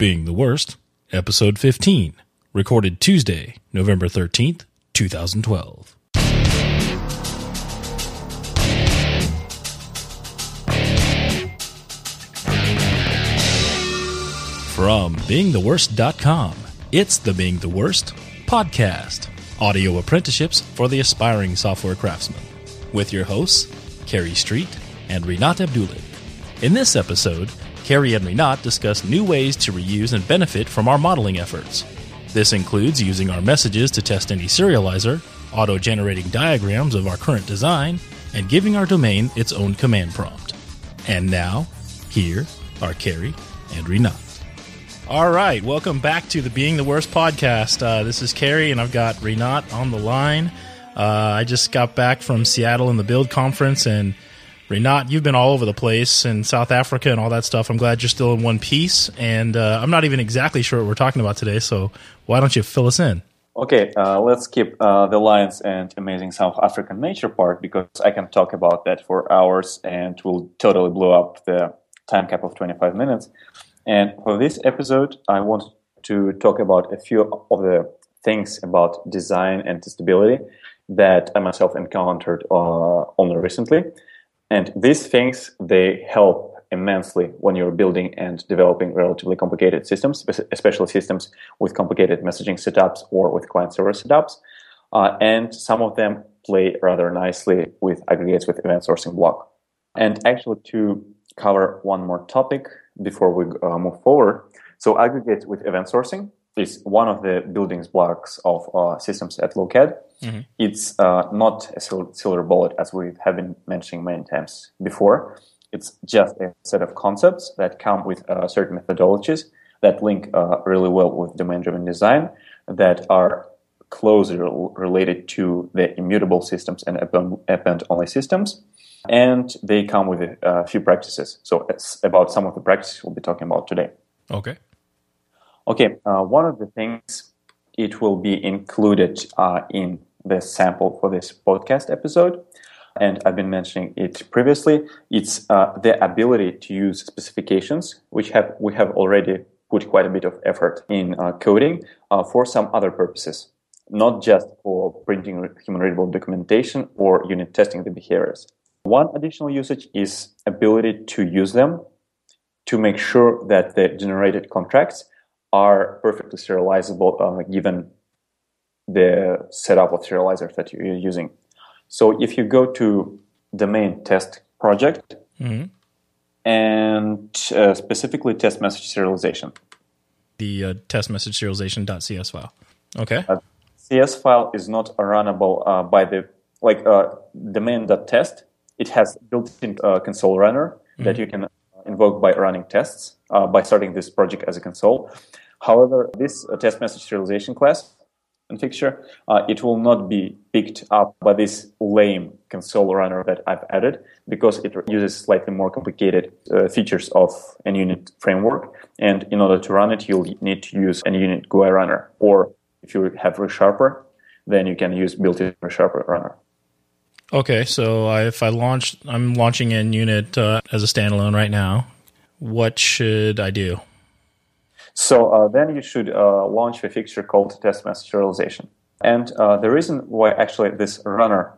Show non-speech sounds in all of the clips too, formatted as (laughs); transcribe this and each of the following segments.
Being the Worst, Episode 15, recorded Tuesday, November 13th, 2012. From beingtheworst.com, it's the Being the Worst podcast, audio apprenticeships for the aspiring software craftsman, with your hosts, Kerry Street and Rinat Abdullin. In this episode, Kerry and Rinat discuss new ways to reuse and benefit from our modeling efforts. This includes using our messages to test any serializer, auto generating diagrams of our current design, and giving our domain its own command prompt. And now, here are Kerry and Rinat. All right, welcome back to the Being the Worst podcast. Uh, this is Kerry, and I've got Rinat on the line. Uh, I just got back from Seattle in the Build Conference, and Rinat, you've been all over the place in South Africa and all that stuff. I'm glad you're still in one piece, and uh, I'm not even exactly sure what we're talking about today. So why don't you fill us in? Okay, uh, let's keep uh, the lions and amazing South African nature part because I can talk about that for hours and will totally blow up the time cap of 25 minutes. And for this episode, I want to talk about a few of the things about design and testability that I myself encountered uh, only recently. And these things, they help immensely when you're building and developing relatively complicated systems, especially systems with complicated messaging setups or with client server setups. Uh, and some of them play rather nicely with aggregates with event sourcing block. And actually, to cover one more topic before we uh, move forward. So, aggregates with event sourcing is one of the building blocks of uh, systems at Lokad. Mm-hmm. It's uh, not a silver bullet as we have been mentioning many times before. It's just a set of concepts that come with uh, certain methodologies that link uh, really well with domain-driven design that are closely related to the immutable systems and append-only systems. And they come with a, a few practices. So it's about some of the practices we'll be talking about today. Okay. Okay, uh, one of the things it will be included uh, in the sample for this podcast episode, and I've been mentioning it previously. It's uh, the ability to use specifications, which have we have already put quite a bit of effort in uh, coding uh, for some other purposes, not just for printing human readable documentation or unit testing the behaviors. One additional usage is ability to use them to make sure that the generated contracts are perfectly serializable uh, given the setup of serializers that you're using. So if you go to the main test project mm-hmm. and uh, specifically test message serialization, the uh, test message serialization.cs file. Okay. Uh, CS file is not runnable uh, by the like uh, domain.test. It has built-in uh, console runner mm-hmm. that you can invoke by running tests uh, by starting this project as a console. However, this uh, test message serialization class and fixture, uh, it will not be picked up by this lame console runner that I've added because it uses slightly more complicated uh, features of NUnit framework. And in order to run it, you'll need to use NUnit GUI runner. Or if you have ReSharper, then you can use built-in ReSharper runner. Okay, so I, if I launch, I'm launching NUnit uh, as a standalone right now. What should I do? So uh, then you should uh, launch a fixture called test message serialization. And uh, the reason why actually this runner,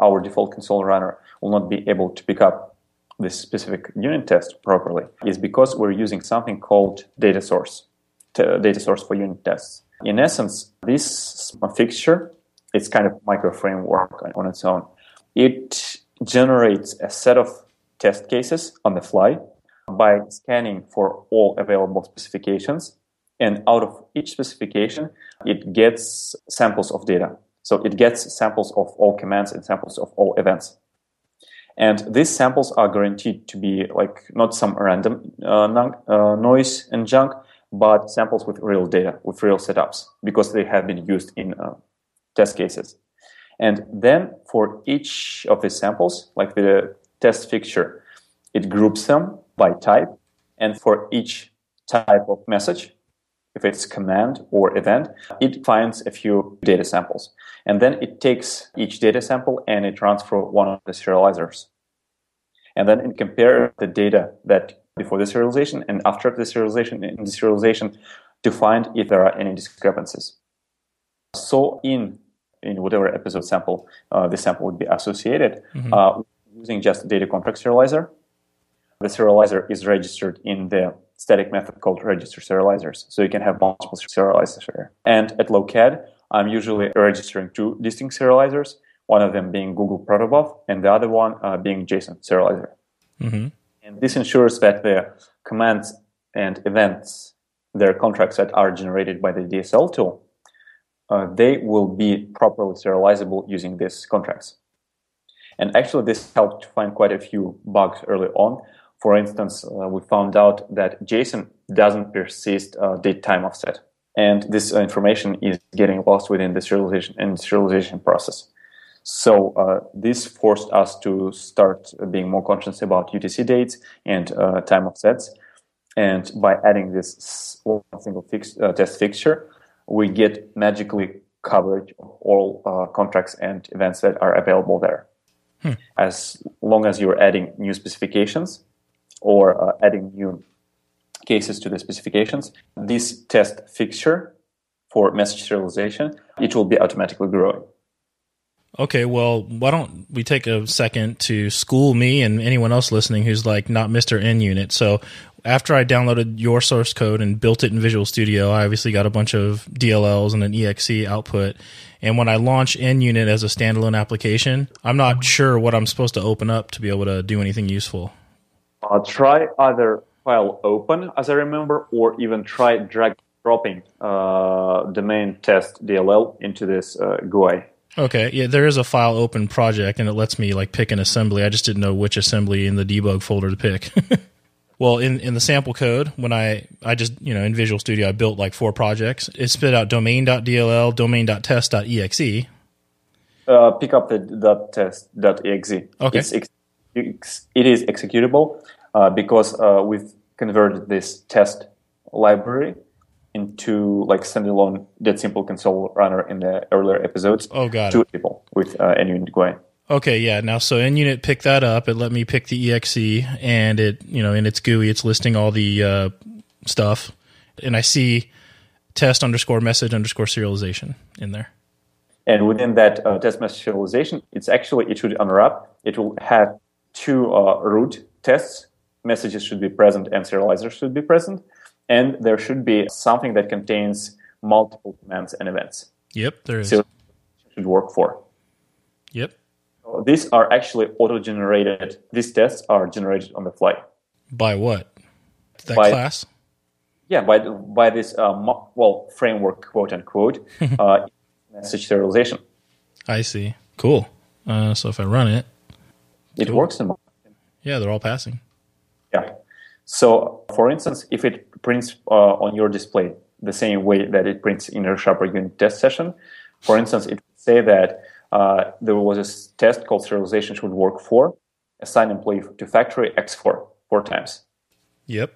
our default console runner, will not be able to pick up this specific unit test properly is because we're using something called data source, data source for unit tests. In essence, this fixture, it's kind of micro framework on its own it generates a set of test cases on the fly by scanning for all available specifications. And out of each specification, it gets samples of data. So it gets samples of all commands and samples of all events. And these samples are guaranteed to be like not some random uh, uh, noise and junk, but samples with real data, with real setups, because they have been used in uh, test cases. And then for each of the samples, like the test fixture, it groups them by type. And for each type of message, if it's command or event, it finds a few data samples. And then it takes each data sample and it runs through one of the serializers. And then it compares the data that before the serialization and after the serialization in the serialization to find if there are any discrepancies. So in in whatever episode sample uh, the sample would be associated, mm-hmm. uh, using just data contract serializer, the serializer is registered in the static method called register serializers. So you can have multiple serializers here. And at Lokad, I'm usually registering two distinct serializers, one of them being Google Protobuf and the other one uh, being JSON serializer. Mm-hmm. And this ensures that the commands and events, their contracts that are generated by the DSL tool, they will be properly serializable using these contracts. And actually, this helped to find quite a few bugs early on. For instance, uh, we found out that JSON doesn't persist uh, date time offset. And this information is getting lost within the serialization and serialization process. So uh, this forced us to start being more conscious about UTC dates and uh, time offsets. And by adding this one single fix, uh, test fixture, we get magically coverage of all uh, contracts and events that are available there. Hmm. As long as you're adding new specifications or uh, adding new cases to the specifications, this test fixture for message serialization, it will be automatically growing. Okay, well, why don't we take a second to school me and anyone else listening who's like not Mr. NUnit. So, after I downloaded your source code and built it in Visual Studio, I obviously got a bunch of DLLs and an EXE output. And when I launch NUnit as a standalone application, I'm not sure what I'm supposed to open up to be able to do anything useful. Uh, try either file open, as I remember, or even try drag dropping uh, the main test DLL into this uh, GUI. Okay, yeah, there is a file open project, and it lets me like pick an assembly. I just didn't know which assembly in the debug folder to pick. (laughs) well, in, in the sample code, when I I just you know in Visual Studio I built like four projects. It spit out domain.dll, domain.test.exe. Uh, pick up the .test.exe. Okay, it's, it's, it is executable uh, because uh, we've converted this test library into like standalone Dead Simple console runner in the earlier episodes. Oh, got two people with uh, NUnit going. Okay, yeah. Now, so NUnit picked that up. It let me pick the exe, and it, you know, in its GUI, it's listing all the uh, stuff, and I see test underscore message underscore serialization in there. And within that uh, test message serialization, it's actually it should unwrap. It will have two uh, root tests. Messages should be present, and serializers should be present and there should be something that contains multiple commands and events. Yep, there is. So should work for. Yep. So these are actually auto-generated. These tests are generated on the fly. By what? That by, class? Yeah, by by this uh, well framework, quote unquote, (laughs) uh, message serialization. I see. Cool. Uh, so if I run it, it cool. works in. Yeah, they're all passing. Yeah. So, for instance, if it prints uh, on your display the same way that it prints in your ReSharper unit test session, for instance, it would say that uh, there was a test called serialization should work for assign employee to factory X4 four times. Yep.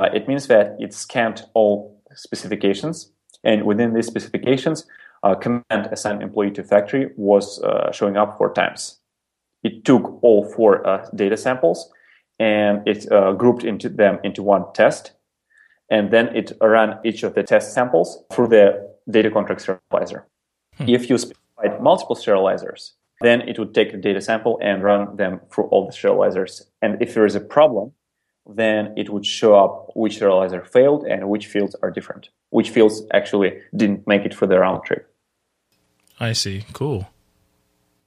Uh, it means that it scanned all specifications, and within these specifications, uh, command assign employee to factory was uh, showing up four times. It took all four uh, data samples and it uh, grouped into them into one test. And then it ran each of the test samples through the data contract serializer. Hmm. If you specified multiple serializers, then it would take the data sample and run them through all the serializers. And if there is a problem, then it would show up which serializer failed and which fields are different, which fields actually didn't make it for the round trip. I see. Cool.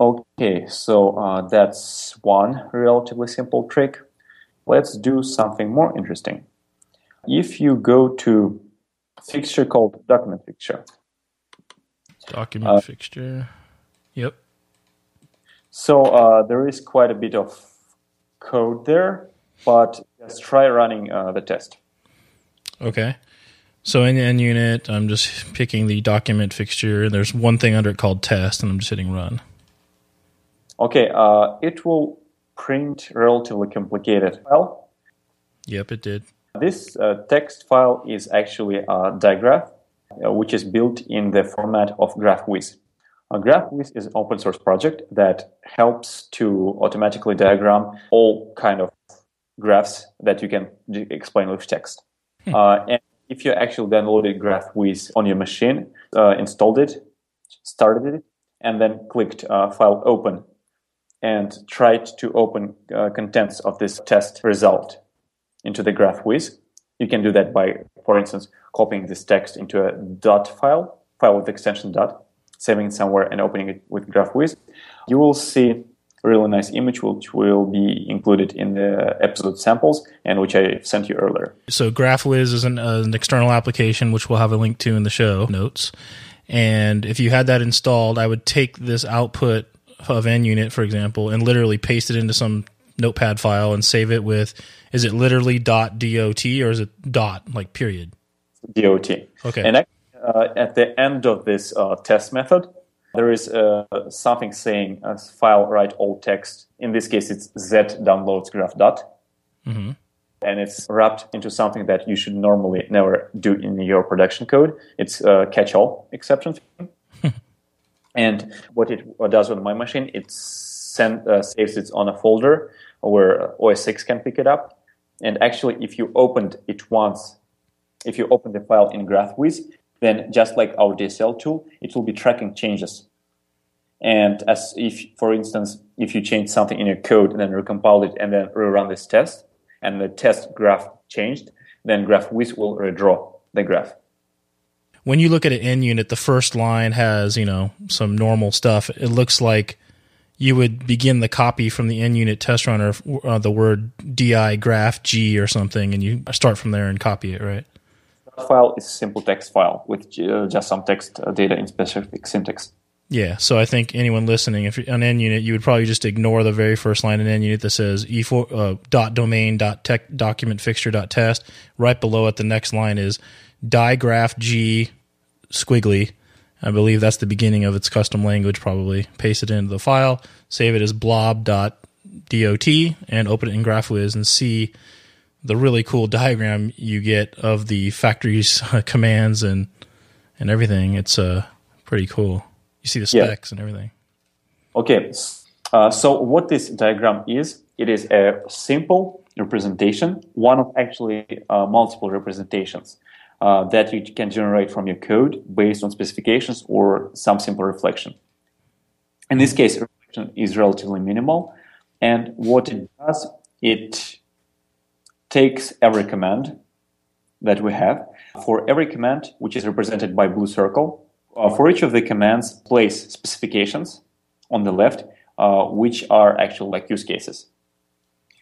Okay, so uh, that's one relatively simple trick let's do something more interesting. If you go to fixture called document fixture. Document uh, fixture. Yep. So uh, there is quite a bit of code there, but let's try running uh, the test. Okay. So in the NUnit, I'm just picking the document fixture, and there's one thing under it called test, and I'm just hitting run. Okay, uh, it will print relatively complicated file. Yep, it did. This uh, text file is actually a digraph, uh, which is built in the format of GraphViz. Uh, GraphViz is an open source project that helps to automatically diagram all kind of graphs that you can explain with text. Hmm. Uh, and if you actually downloaded GraphViz on your machine, uh, installed it, started it, and then clicked uh, File Open and tried to open uh, contents of this test result into the GraphViz, you can do that by, for instance, copying this text into a dot file, file with extension dot, saving it somewhere and opening it with GraphViz. You will see a really nice image which will be included in the episode samples and which I sent you earlier. So GraphViz is an, uh, an external application which we'll have a link to in the show notes. And if you had that installed, I would take this output of NUnit, for example, and literally paste it into some notepad file and save it with is it literally dot dot or is it dot like period? Dot okay. And uh, at the end of this uh, test method there is uh, something saying as file write all text. In this case it's z downloads graph dot. Mm-hmm. and it's wrapped into something that you should normally never do in your production code. It's a catch all exception and what it does on my machine it uh, saves it on a folder where OS X can pick it up. And actually, if you opened it once, if you open the file in GraphViz, then just like our DSL tool, it will be tracking changes. And as if, for instance, if you change something in your code and then recompile it and then rerun this test, and the test graph changed, then GraphViz will redraw the graph. When you look at an NUnit, the first line has, you know, some normal stuff. It looks like you would begin the copy from the NUnit test runner, uh, the word di graph g or something, and you start from there and copy it, right? File is a simple text file with uh, just some text uh, data in specific syntax. Yeah, so I think anyone listening, if you're on NUnit, you would probably just ignore the very first line in NUnit that says e4 uh, dot domain dot tech document fixture dot test. Right below it, the next line is digraph g squiggly I believe that's the beginning of its custom language, probably. Paste it into the file, save it as blob.dot, and open it in GraphViz and see the really cool diagram you get of the factory's (laughs) commands and and everything. It's uh, pretty cool. You see the specs yeah. and everything. Okay, uh, so what this diagram is, it is a simple representation, one of actually uh, multiple representations uh, that you can generate from your code based on specifications or some simple reflection. In this case, reflection is relatively minimal, and what it does, it takes every command that we have. For every command, which is represented by blue circle, uh, for each of the commands, place specifications on the left, uh, which are actual like use cases.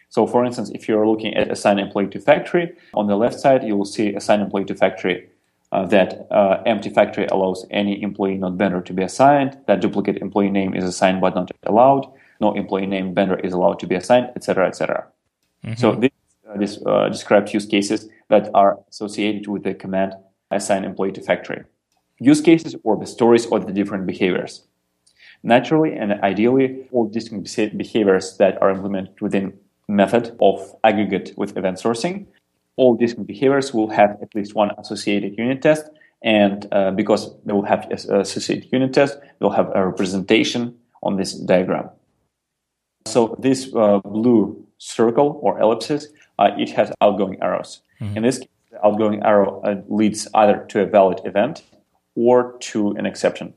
So for instance, if you're looking at assign employee to factory, on the left side, you will see assign employee to factory uh, that uh, empty factory allows any employee not vendor to be assigned, that duplicate employee name is assigned but not allowed, no employee name vendor is allowed to be assigned, etc., etc. Mm-hmm. So this, uh, this uh, describes use cases that are associated with the command assign employee to factory. Use cases or the stories or the different behaviors. Naturally and ideally, all distinct behaviors that are implemented within method of aggregate with event sourcing. All these behaviors will have at least one associated unit test. And uh, because they will have a associated unit test, they'll have a representation on this diagram. So this uh, blue circle or ellipsis, uh, it has outgoing arrows. Mm-hmm. In this case, the outgoing arrow uh, leads either to a valid event or to an exception.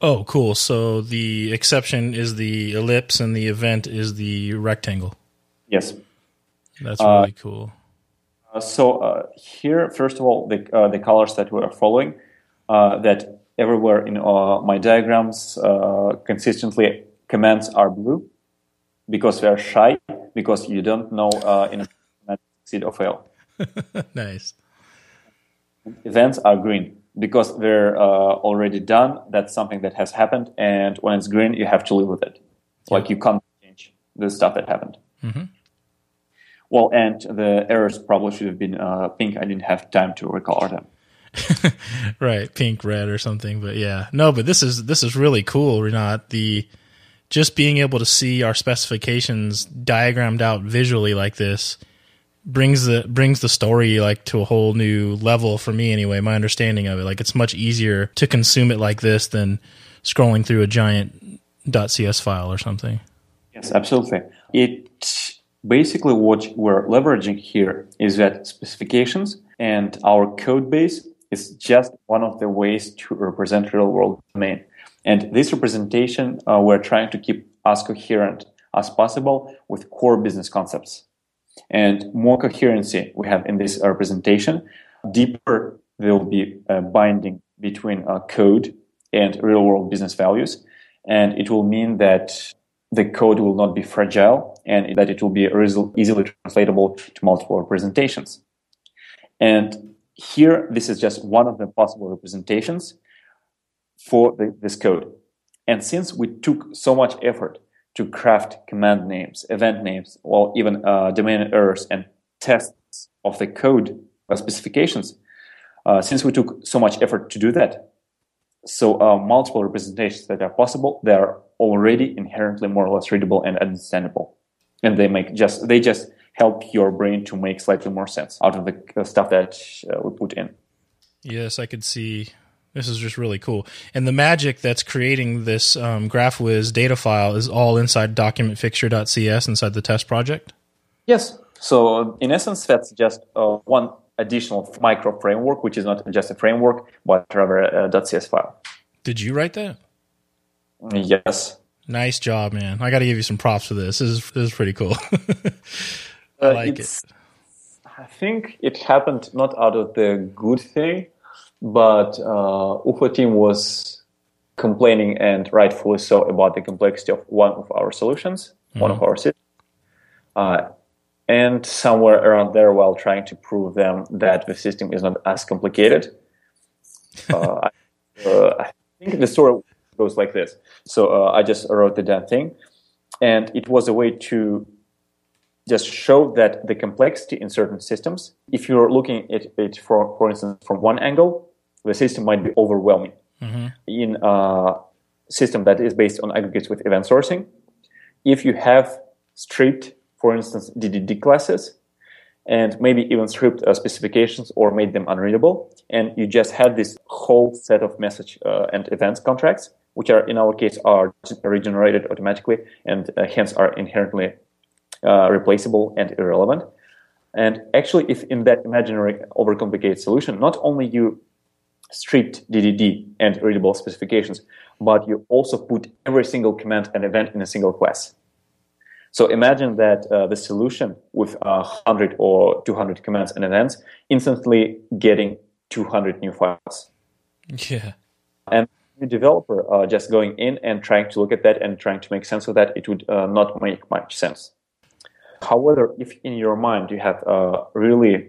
Oh, cool. So the exception is the ellipse and the event is the rectangle. Yes. That's really uh, cool. Uh, so uh, here, first of all, the, uh, the colors that we are following, uh, that everywhere in uh, my diagrams, consistently commands are blue because we are shy, because you don't know in a succeed or fail. (laughs) nice. Events are green because they're uh, already done. That's something that has happened, and when it's green, you have to live with it. Yeah. Like you can't change the stuff that happened. Mm-hmm. Well, and the errors probably should have been uh, pink. I didn't have time to recolor them. (laughs) right, pink, red, or something. But yeah, no. But this is this is really cool, Rinat. The just being able to see our specifications diagrammed out visually like this brings the brings the story like to a whole new level for me anyway my understanding of it like it's much easier to consume it like this than scrolling through a giant .cs file or something yes absolutely it Basically, what we're leveraging here is that specifications and our code base is just one of the ways to represent real world domain. And this representation, uh, we're trying to keep as coherent as possible with core business concepts. And more coherency we have in this representation, deeper there will be a binding between uh, code and real world business values. And it will mean that the code will not be fragile and that it will be easily translatable to multiple representations. And here, this is just one of the possible representations for the, this code. And since we took so much effort to craft command names, event names, or even uh, domain errors and tests of the code uh, specifications, uh, since we took so much effort to do that, so uh, multiple representations that are possible, they are already inherently more or less readable and understandable, and they make just they just help your brain to make slightly more sense out of the stuff that uh, we put in. Yes, I could see. This is just really cool. And the magic that's creating this um, GraphViz data file is all inside documentfixture.cs inside the test project? Yes. So, in essence, that's just uh, one additional micro framework, which is not just a framework, but rather a .cs file. Did you write that? Yes. Nice job, man. I got to give you some props for this. This is, this is pretty cool. (laughs) I uh, like it. I think it happened not out of the good thing, but uh, UFA team was complaining and rightfully so about the complexity of one of our solutions, mm-hmm. one of our systems. Uh, and somewhere around there, while trying to prove them that the system is not as complicated, uh, I, uh, I, think the story goes like this. So uh, I just wrote the damn thing, and it was a way to just show that the complexity in certain systems, if you're looking at it, for, for instance, from one angle, the system might be overwhelming. Mm-hmm. In a system that is based on aggregates with event sourcing, if you have stripped, for instance, DDD classes, and maybe even stripped uh, specifications or made them unreadable, and you just had this whole set of message uh, and events contracts, which are in our case are regenerated automatically and uh, hence are inherently uh, replaceable and irrelevant. And actually, if in that imaginary overcomplicated solution, not only you stripped DDD and readable specifications, but you also put every single command and event in a single class. So imagine that uh, the solution with uh, 100 or 200 commands and events instantly getting 200 new files. Yeah. And the developer uh, just going in and trying to look at that and trying to make sense of that, it would uh, not make much sense. However, if in your mind you have a really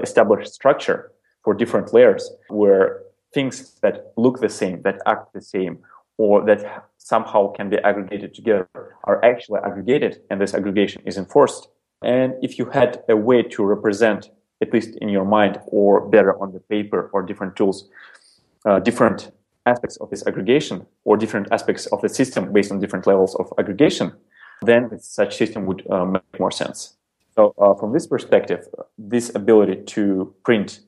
established structure for different layers where things that look the same, that act the same, or that somehow can be aggregated together are actually aggregated and this aggregation is enforced. And if you had a way to represent, at least in your mind or better on the paper or different tools, uh, different aspects of this aggregation or different aspects of the system based on different levels of aggregation, then such system would uh, make more sense. So uh, from this perspective, this ability to print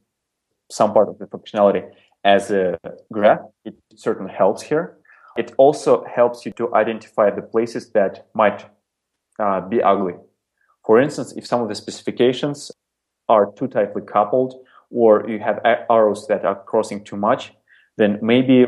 some part of the functionality as a graph, it certainly helps here. It also helps you to identify the places that might uh, be ugly. For instance, if some of the specifications are too tightly coupled or you have arrows that are crossing too much, then maybe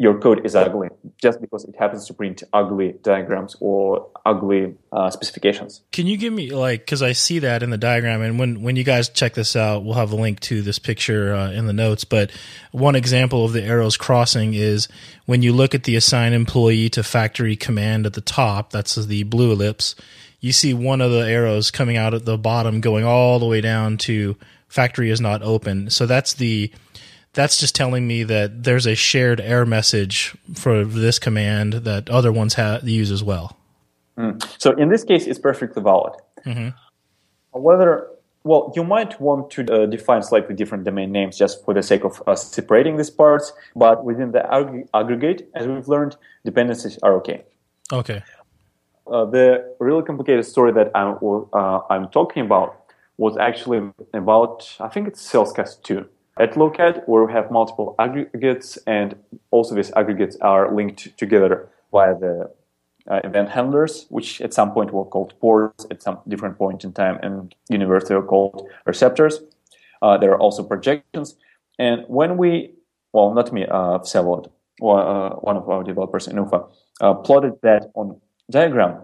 your code is ugly just because it happens to print ugly diagrams or ugly uh, specifications. Can you give me like because I see that in the diagram, and when when you guys check this out, we'll have a link to this picture uh, in the notes. But one example of the arrows crossing is when you look at the assign employee to factory command at the top. That's the blue ellipse. You see one of the arrows coming out at the bottom, going all the way down to factory is not open. So that's the that's just telling me that there's a shared error message for this command that other ones ha- use as well. Mm. So in this case, it's perfectly valid. Mm-hmm. Whether well, you might want to uh, define slightly different domain names just for the sake of uh, separating these parts, but within the ag- aggregate, as we've learned, dependencies are okay. Okay. Uh, the really complicated story that I'm, uh, I'm talking about was actually about, I think it's Salescast 2 at Lokad, where we have multiple aggregates, and also these aggregates are linked together via the uh, event handlers, which at some point were called ports at some different point in time, and universally called receptors. Uh, there are also projections. And when we, well, not me, uh, Vsevolod, uh, one of our developers in UFA, uh, plotted that on diagram,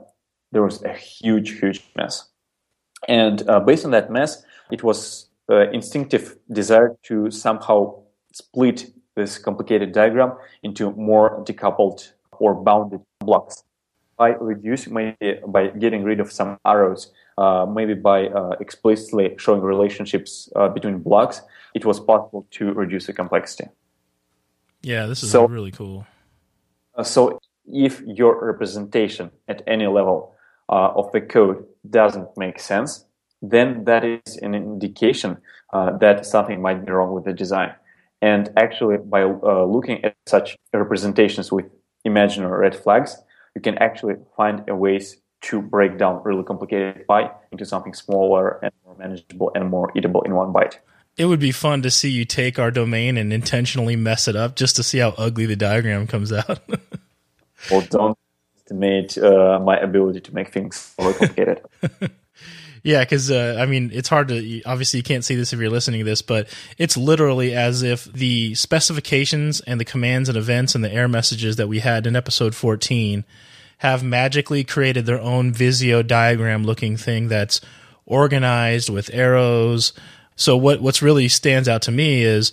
there was a huge, huge mess. And uh, based on that mess, it was uh, instinctive desire to somehow split this complicated diagram into more decoupled or bounded blocks by reducing, maybe by getting rid of some arrows, uh, maybe by uh, explicitly showing relationships uh, between blocks, it was possible to reduce the complexity. Yeah, this is so, really cool. Uh, so if your representation at any level uh, of the code doesn't make sense, then that is an indication uh, that something might be wrong with the design. And actually, by uh, looking at such representations with imaginary red flags, you can actually find a ways to break down really complicated pie into something smaller and more manageable and more eatable in one bite. It would be fun to see you take our domain and intentionally mess it up just to see how ugly the diagram comes out. (laughs) well, don't estimate uh, my ability to make things more complicated. (laughs) Yeah, because uh, I mean, it's hard to obviously you can't see this if you're listening to this, but it's literally as if the specifications and the commands and events and the error messages that we had in episode 14 have magically created their own Visio diagram looking thing that's organized with arrows. So what what's really stands out to me is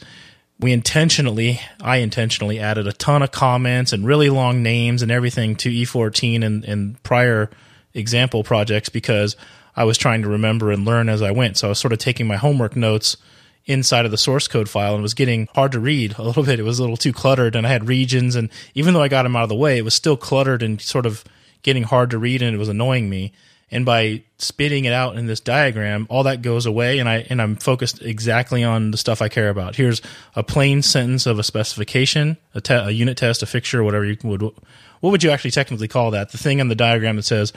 we intentionally, I intentionally added a ton of comments and really long names and everything to E14 and, and prior example projects because I was trying to remember and learn as I went. So I was sort of taking my homework notes inside of the source code file and was getting hard to read a little bit. It was a little too cluttered and I had regions and even though I got them out of the way, it was still cluttered and sort of getting hard to read and it was annoying me. And by spitting it out in this diagram, all that goes away and I and I'm focused exactly on the stuff I care about. Here's a plain sentence of a specification, a, te- a unit test, a fixture, whatever you would what would you actually technically call that? The thing on the diagram that says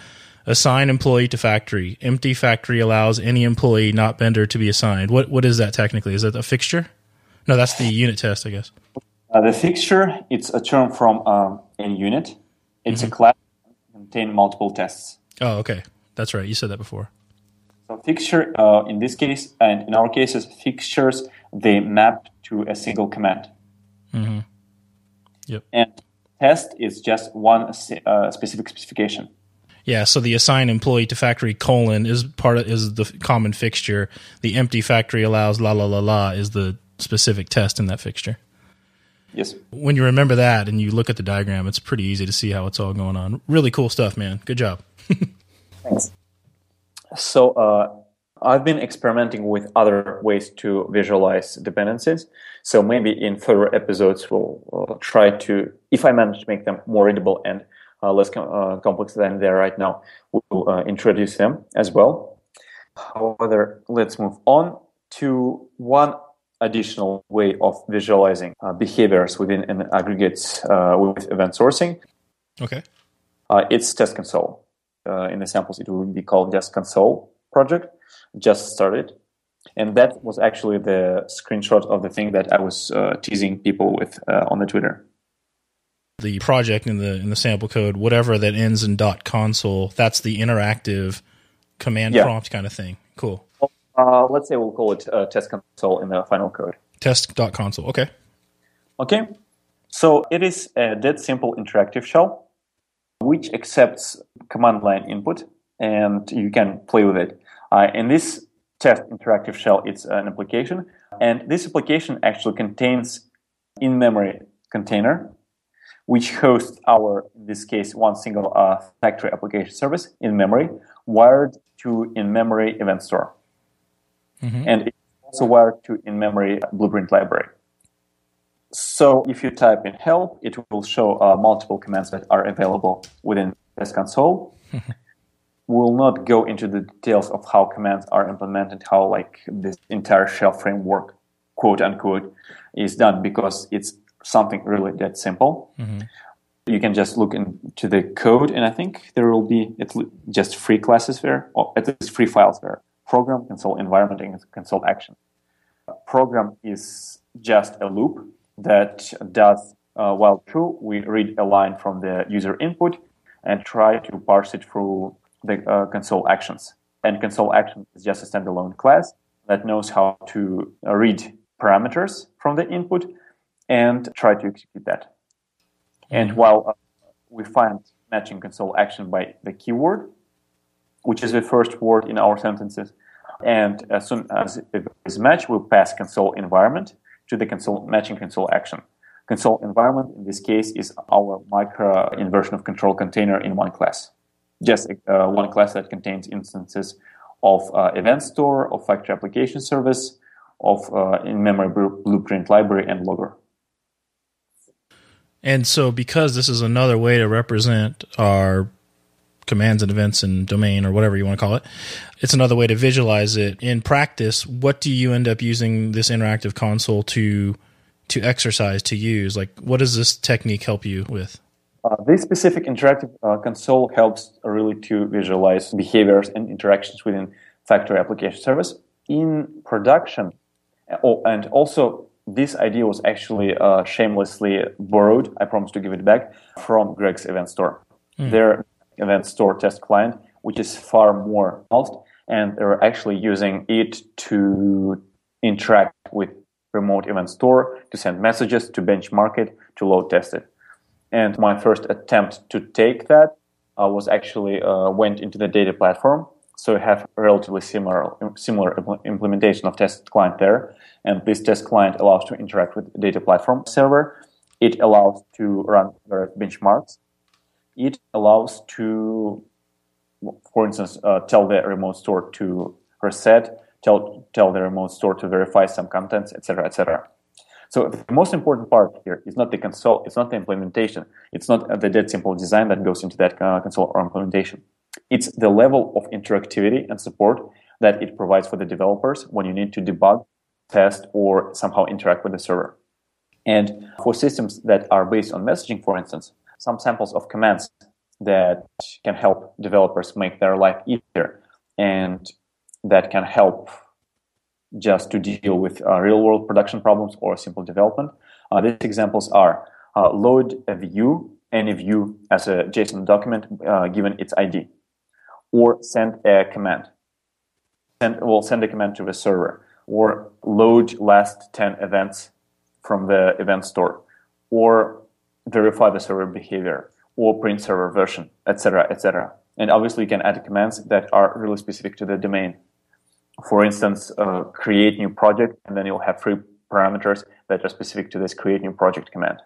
assign employee to factory. Empty factory allows any employee not vendor to be assigned. What what is that technically? Is that a fixture? No, that's the unit test, I guess. Uh, the fixture it's a term from um, NUnit. It's mm-hmm. a class contain multiple tests. Oh, okay, that's right. You said that before. So fixture uh, in this case and in our cases, fixtures they map to a single command. Mm-hmm. Yep. And test is just one uh, specific specification. Yeah, so the assign employee to factory colon is part of is the common fixture. The empty factory allows la la la la is the specific test in that fixture. Yes. When you remember that and you look at the diagram, it's pretty easy to see how it's all going on. Really cool stuff, man. Good job. Thanks. So uh, I've been experimenting with other ways to visualize dependencies. So maybe in further episodes, we'll, we'll try to, if I manage to make them more readable and uh, less com- uh, complex than they are right now. We'll uh, introduce them as well. However, let's move on to one additional way of visualizing uh, behaviors within an aggregate uh, with event sourcing. Okay. Uh, it's test console. in the samples, it will be called test console project. Just started. And that was actually the screenshot of the thing that I was teasing people with on the Twitter the project in the in the sample code, whatever that ends in dot console, that's the interactive command yeah. prompt kind of thing. Cool. Uh, let's say we'll call it uh, test console in the final code. Test dot console. Okay. Okay. So it is a dead simple interactive shell, which accepts command line input, and you can play with it. Uh, in this test interactive shell, it's an application, and this application actually contains in-memory container which hosts our, in this case, one single uh, factory application service in memory, wired to in-memory event store. Mm-hmm. And it's also wired to in-memory blueprint library. So if you type in help, it will show uh, multiple commands that are available within test console. (laughs) we'll not go into the details of how commands are implemented, how like this entire shell framework, quote unquote, is done because it's something really that simple. Mm-hmm. You can just look into the code, and I think there will be just free classes there, or at least free files there. Program, console environment, and console action. Program is just a loop that does, uh, while true, we read a line from the user input, and try to parse it through the uh, console actions. And console action is just a standalone class that knows how to uh, read parameters from the input and try to execute that. And mm-hmm. while uh, we find matching console action by the keyword, which is the first word in our sentences, and as soon as it is matched, we'll pass console environment to the console matching console action. Console environment in this case is our micro inversion of control container in one class. Just uh, one class that contains instances of uh, event store, of factory application service, of uh, in-memory blueprint library, and logger. And so, because this is another way to represent our commands and events and domain or whatever you want to call it, it's another way to visualize it. In practice, what do you end up using this interactive console to to exercise to use? Like, what does this technique help you with? Uh, this specific interactive uh, console helps really to visualize behaviors and interactions within factory application service in production. Oh, and also, this idea was actually uh, shamelessly borrowed. I promise to give it back from Greg's Event Store. Mm. Their Event Store test client, which is far more advanced, and they're actually using it to interact with remote event store, to send messages, to benchmark it, to load test it. And my first attempt to take that uh, was actually uh, went into the data platform. So we have a relatively similar similar implementation of test client there. And this test client allows to interact with data platform server. It allows to run benchmarks. It allows to, for instance, uh, tell the remote store to reset tell tell the remote store to verify some contents, etc., etc. So the most important part here is not the console, it's not the implementation, it's not the dead simple design that goes into that uh, console or implementation. It's the level of interactivity and support that it provides for the developers when you need to debug, test, or somehow interact with the server. And for systems that are based on messaging, for instance, some samples of commands that can help developers make their life easier and that can help just to deal with uh, real world production problems or simple development. Uh, these examples are uh, load a view, any view as a JSON document uh, given its ID, or send a command. Send, we'll send a command to the server, or load last 10 events from the event store, or verify the server behavior, or print server version, etc., etc. And obviously, you can add commands that are really specific to the domain for instance, uh, create new project, and then you'll have three parameters that are specific to this create new project command.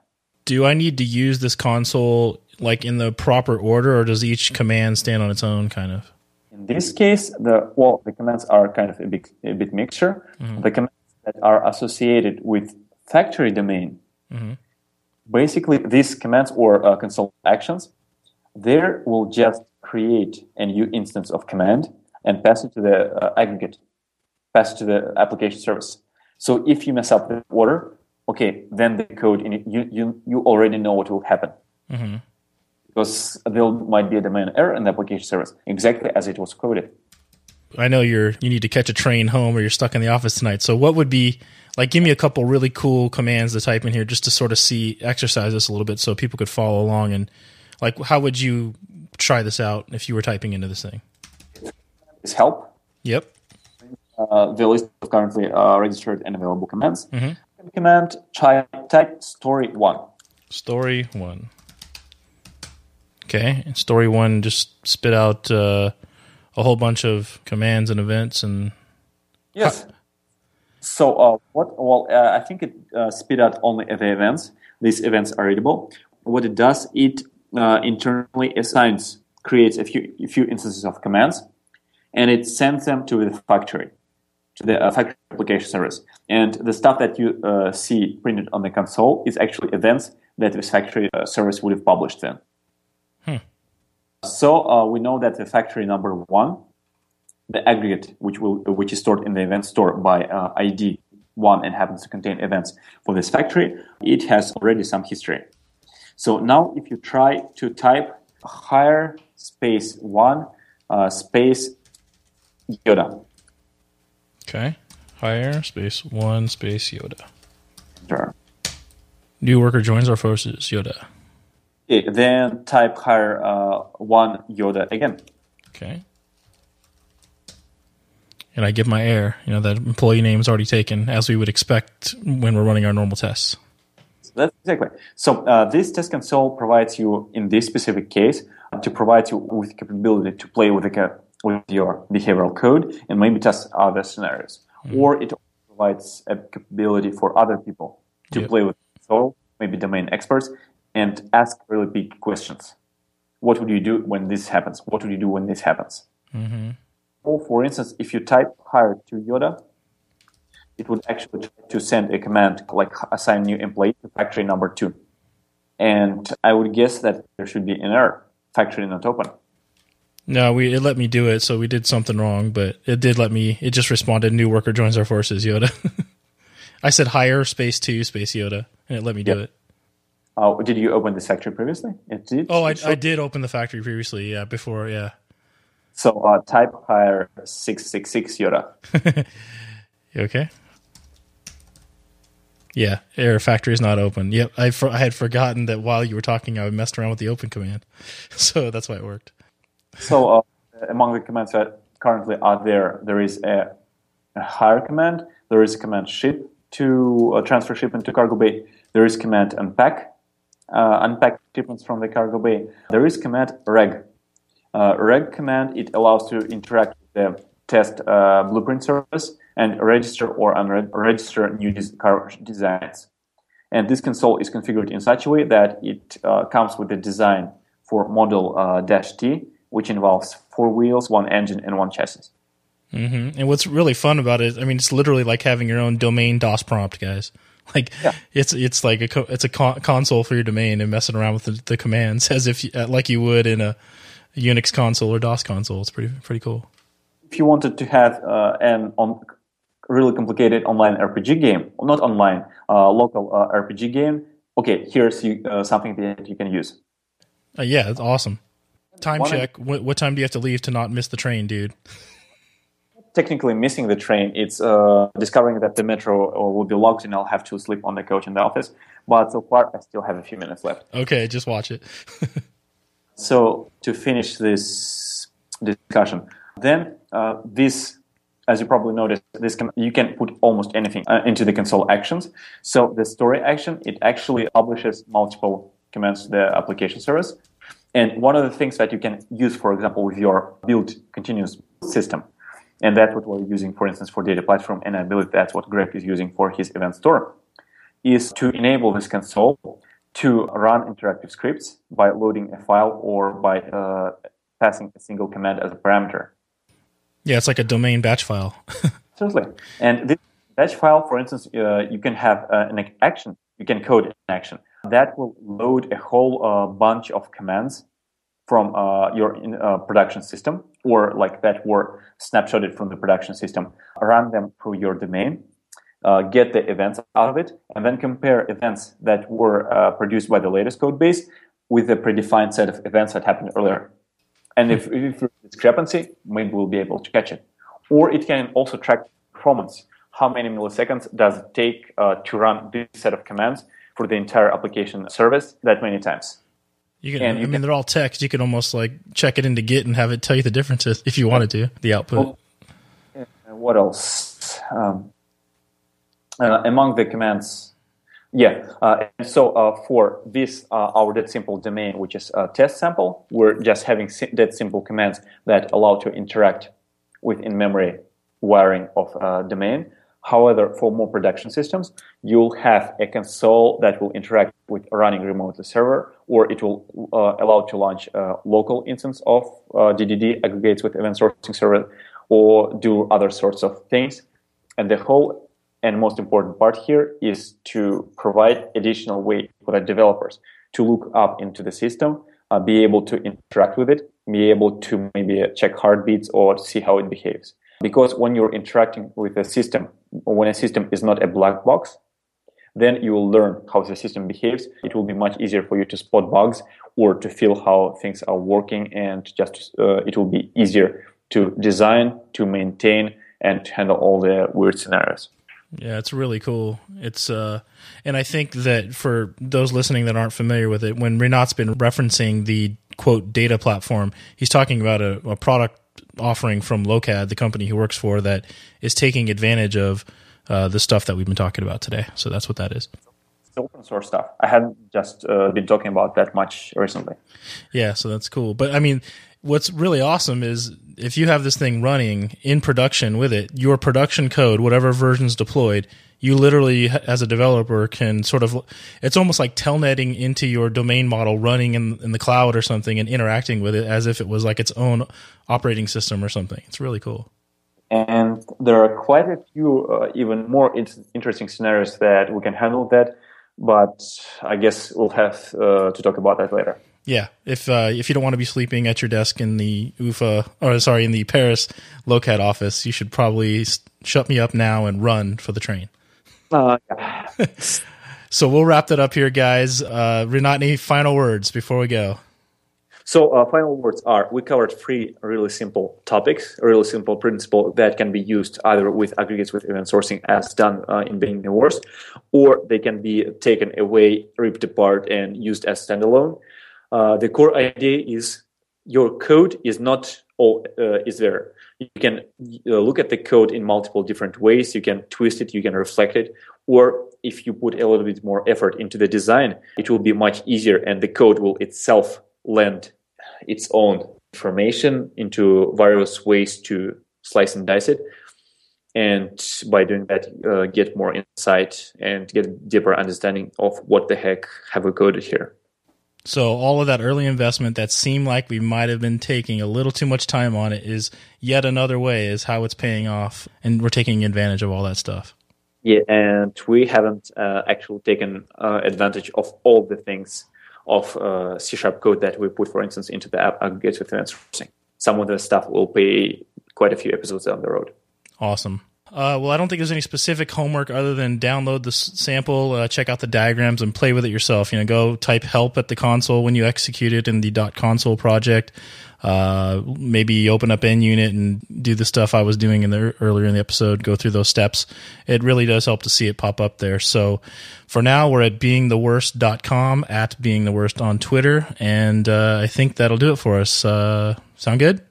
Do I need to use this console like in the proper order, or does each command stand on its own, kind of? In this case, the well, the commands are kind of a bit a bit mixture. Mm-hmm. The commands that are associated with factory domain, mm-hmm. basically these commands or uh, console actions, there will just create a new instance of command and pass it to the uh, aggregate, pass it to the application service. So if you mess up the order, okay, then the code in it, you you you already know what will happen. Mm-hmm. Because there might be a domain error in the application service, exactly as it was coded. I know you're you need to catch a train home or you're stuck in the office tonight. So what would be like give me a couple really cool commands to type in here just to sort of see exercise this a little bit so people could follow along and like how would you try this out if you were typing into this thing? is help. Yep. Uh, the list of currently uh, registered and available commands. Mm-hmm. Command type story one. Story one. Okay, and story one just spit out uh, a whole bunch of commands and events and. Yes. So uh, what? Well, uh, I think it uh, spit out only the events. These events are readable. What it does, it internally assigns, creates a few a few instances of commands and it sends them to the factory, to the uh, factory application service. And the stuff that you uh, see printed on the console is actually events that this factory uh, service would have published then. So uh, we know that the factory number one, the aggregate, which will which is stored in the event store by uh, ID one and happens to contain events for this factory, it has already some history. So now, if you try to type hire space one uh, space Yoda. Okay. Hire space one space Yoda. Sure. New worker joins our forces. Yoda. Okay, then type hire uh, one Yoda again. Okay. And I give my error. You know, that employee name is already taken, as we would expect when we're running our normal tests. That's exactly. So uh, this test console provides you, in this specific case, to provide you with capability to play with, the, with your behavioral code and maybe test other scenarios. Mm-hmm. Or it provides a capability for other people to yep. play with so maybe domain experts, and ask really big questions. What would you do when this happens? What would you do when this happens? Mm-hmm. Or, for instance, if you type hire to Yoda, it would actually try to send a command like assign new employee to factory number two. And I would guess that there should be an error, factory not open. No, we it let me do it, so we did something wrong, but it did let me. It just responded, "New worker joins our forces." Yoda. (laughs) I said hire space two space Yoda, and it let me do it. Uh, did you open this factory previously? It did. Oh, I, I did open the factory previously. Yeah, before. Yeah. So uh, type hire six six six Yoda. (laughs) you okay? Yeah, air factory is not open. Yep, I, for, I had forgotten that while you were talking, I messed around with the open command, (laughs) so that's why it worked. So uh, among the commands that currently are there, there is a, a hire command, there is a command ship to uh, transfer shipment to cargo bay, there is command unpack, uh, unpack shipments from the cargo bay. There is command reg. Uh, reg command it allows to interact with the test uh, blueprint service and register or unregister new car designs. And this console is configured in such a way that it uh, comes with a design for model uh, dash T, which involves four wheels, one engine, and one chassis. Mm-hmm. And what's really fun about it, I mean, it's literally like having your own domain DOS prompt, guys. (laughs) Like yeah. it's it's like a co- it's a co- console for your domain and messing around with the, the commands (laughs) as if uh, like you would in a, Unix console or DOS console. It's pretty pretty cool. If you wanted to have uh, an on, really complicated online RPG game, not online, uh, local uh, RPG game, okay, here's you, uh, something that you can use. Uh, yeah, it's awesome. Time One check. What, what time do you have to leave to not miss the train, dude? (laughs) technically missing the train. It's uh, discovering that the metro uh, will be locked and I'll have to sleep on the couch in the office. But so far, I still have a few minutes left. Okay, just watch it. (laughs) so to finish this discussion, then uh, this, as you probably noticed, this can, you can put almost anything uh, into the console actions. So the story action, it actually publishes multiple commands to the application service. And one of the things that you can use, for example, with your build continuous system, and that's what we're using, for instance, for data platform. And I believe that's what Greg is using for his event store, is to enable this console to run interactive scripts by loading a file or by uh, passing a single command as a parameter. Yeah, it's like a domain batch file. (laughs) Certainly. And this batch file, for instance, uh, you can have uh, an action, you can code an action. That will load a whole uh, bunch of commands from uh, your uh, production system or like that were snapshotted from the production system, run them through your domain, uh, get the events out of it, and then compare events that were uh, produced by the latest code base with a predefined set of events that happened earlier. And if, if there's a discrepancy, maybe we'll be able to catch it. Or it can also track performance. How many milliseconds does it take uh, to run this set of commands for the entire application service that many times? You can, and I mean, they're all text. You can almost like check it into Git and have it tell you the differences if you wanted to, the output. Well, what else? Um, uh, among the commands, yeah. Uh, and so uh, for this, uh, our that simple domain, which is a test sample, we're just having si- that simple commands that allow to interact with in-memory wiring of a domain. However, for more production systems, you'll have a console that will interact with running remotely server, or it will uh, allow to launch a local instance of uh, DDD aggregates with event sourcing server, or do other sorts of things. And the whole and most important part here is to provide additional way for the developers to look up into the system, uh, be able to interact with it, be able to maybe check heartbeats or see how it behaves. Because when you're interacting with a system, when a system is not a black box, then you will learn how the system behaves. It will be much easier for you to spot bugs or to feel how things are working, and just uh, it will be easier to design, to maintain, and to handle all the weird scenarios. Yeah, it's really cool. It's uh, and I think that for those listening that aren't familiar with it, when Rinat's been referencing the quote data platform, he's talking about a, a product offering from Lokad, the company he works for, that is taking advantage of uh, the stuff that we've been talking about today. So that's what that is. It's open source stuff. I hadn't just uh, been talking about that much recently. Yeah, so that's cool. But I mean, what's really awesome is if you have this thing running in production with it, your production code, whatever version's deployed, you literally, as a developer, can sort of, it's almost like telnetting into your domain model running in, in the cloud or something and interacting with it as if it was like its own operating system or something. It's really cool. And there are quite a few uh, even more in- interesting scenarios that we can handle that, but I guess we'll have uh, to talk about that later. Yeah, if uh, if you don't want to be sleeping at your desk in the UFA or sorry in the Paris Lokad office, you should probably shut me up now and run for the train. Uh, yeah. (laughs) so we'll wrap that up here, guys. Uh, Rinat, any final words before we go? So, uh, final words are we covered three really simple topics, a really simple principle that can be used either with aggregates with event sourcing as done uh, in being the worst, or they can be taken away, ripped apart, and used as standalone. Uh, the core idea is your code is not all uh, is there. You can uh, look at the code in multiple different ways. You can twist it, you can reflect it, or if you put a little bit more effort into the design, it will be much easier, and the code will itself lend its own information into various ways to slice and dice it and by doing that uh, get more insight and get deeper understanding of what the heck have we coded here so all of that early investment that seemed like we might have been taking a little too much time on it is yet another way is how it's paying off, and we're taking advantage of all that stuff. Yeah, and we haven't uh, actually taken uh, advantage of all the things of uh, C sharp code that we put, for instance, into the app aggregates with event sourcing. Some of the stuff will be quite a few episodes down the road. Awesome. Uh, well, I don't think there's any specific homework other than download the sample, uh, check out the diagrams, and play with it yourself. You know, go type help at the console when you execute it in the .console project. Uh, maybe open up NUnit and do the stuff I was doing in the earlier in the episode. Go through those steps. It really does help to see it pop up there. So for now, we're at beingtheworst.com at beingtheworst on Twitter, and uh, I think that'll do it for us. Uh, sound good?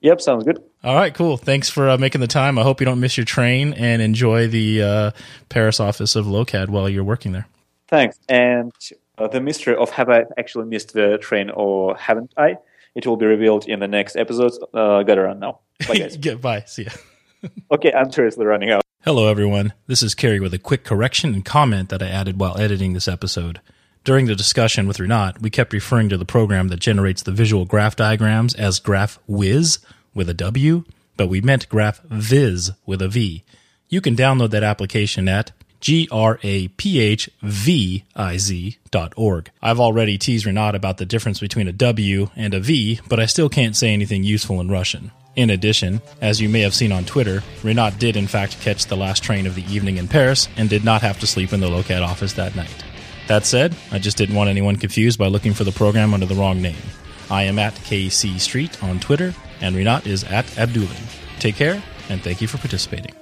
Yep, sounds good. All right, cool. Thanks for uh, making the time. I hope you don't miss your train and enjoy the uh, Paris office of Lokad while you're working there. Thanks. And uh, the mystery of have I actually missed the train or haven't I? It will be revealed in the next episodes. Uh, gotta run now. Bye, guys. (laughs) yeah, bye. See ya. (laughs) okay, I'm seriously running out. Hello, everyone. This is Kerry with a quick correction and comment that I added while editing this episode. During the discussion with Rinat, we kept referring to the program that generates the visual graph diagrams as GraphWiz with a W, but we meant GraphViz with a V. You can download that application at G-R-A-P-H-V-I-Z dot org. I've already teased Rinat about the difference between a W and a V, but I still can't say anything useful in Russian. In addition, as you may have seen on Twitter, Rinat did in fact catch the last train of the evening in Paris and did not have to sleep in the Lokad office that night. That said, I just didn't want anyone confused by looking for the program under the wrong name. I am at KC Street on Twitter, and Rinat is at Abdullin. Take care, and thank you for participating.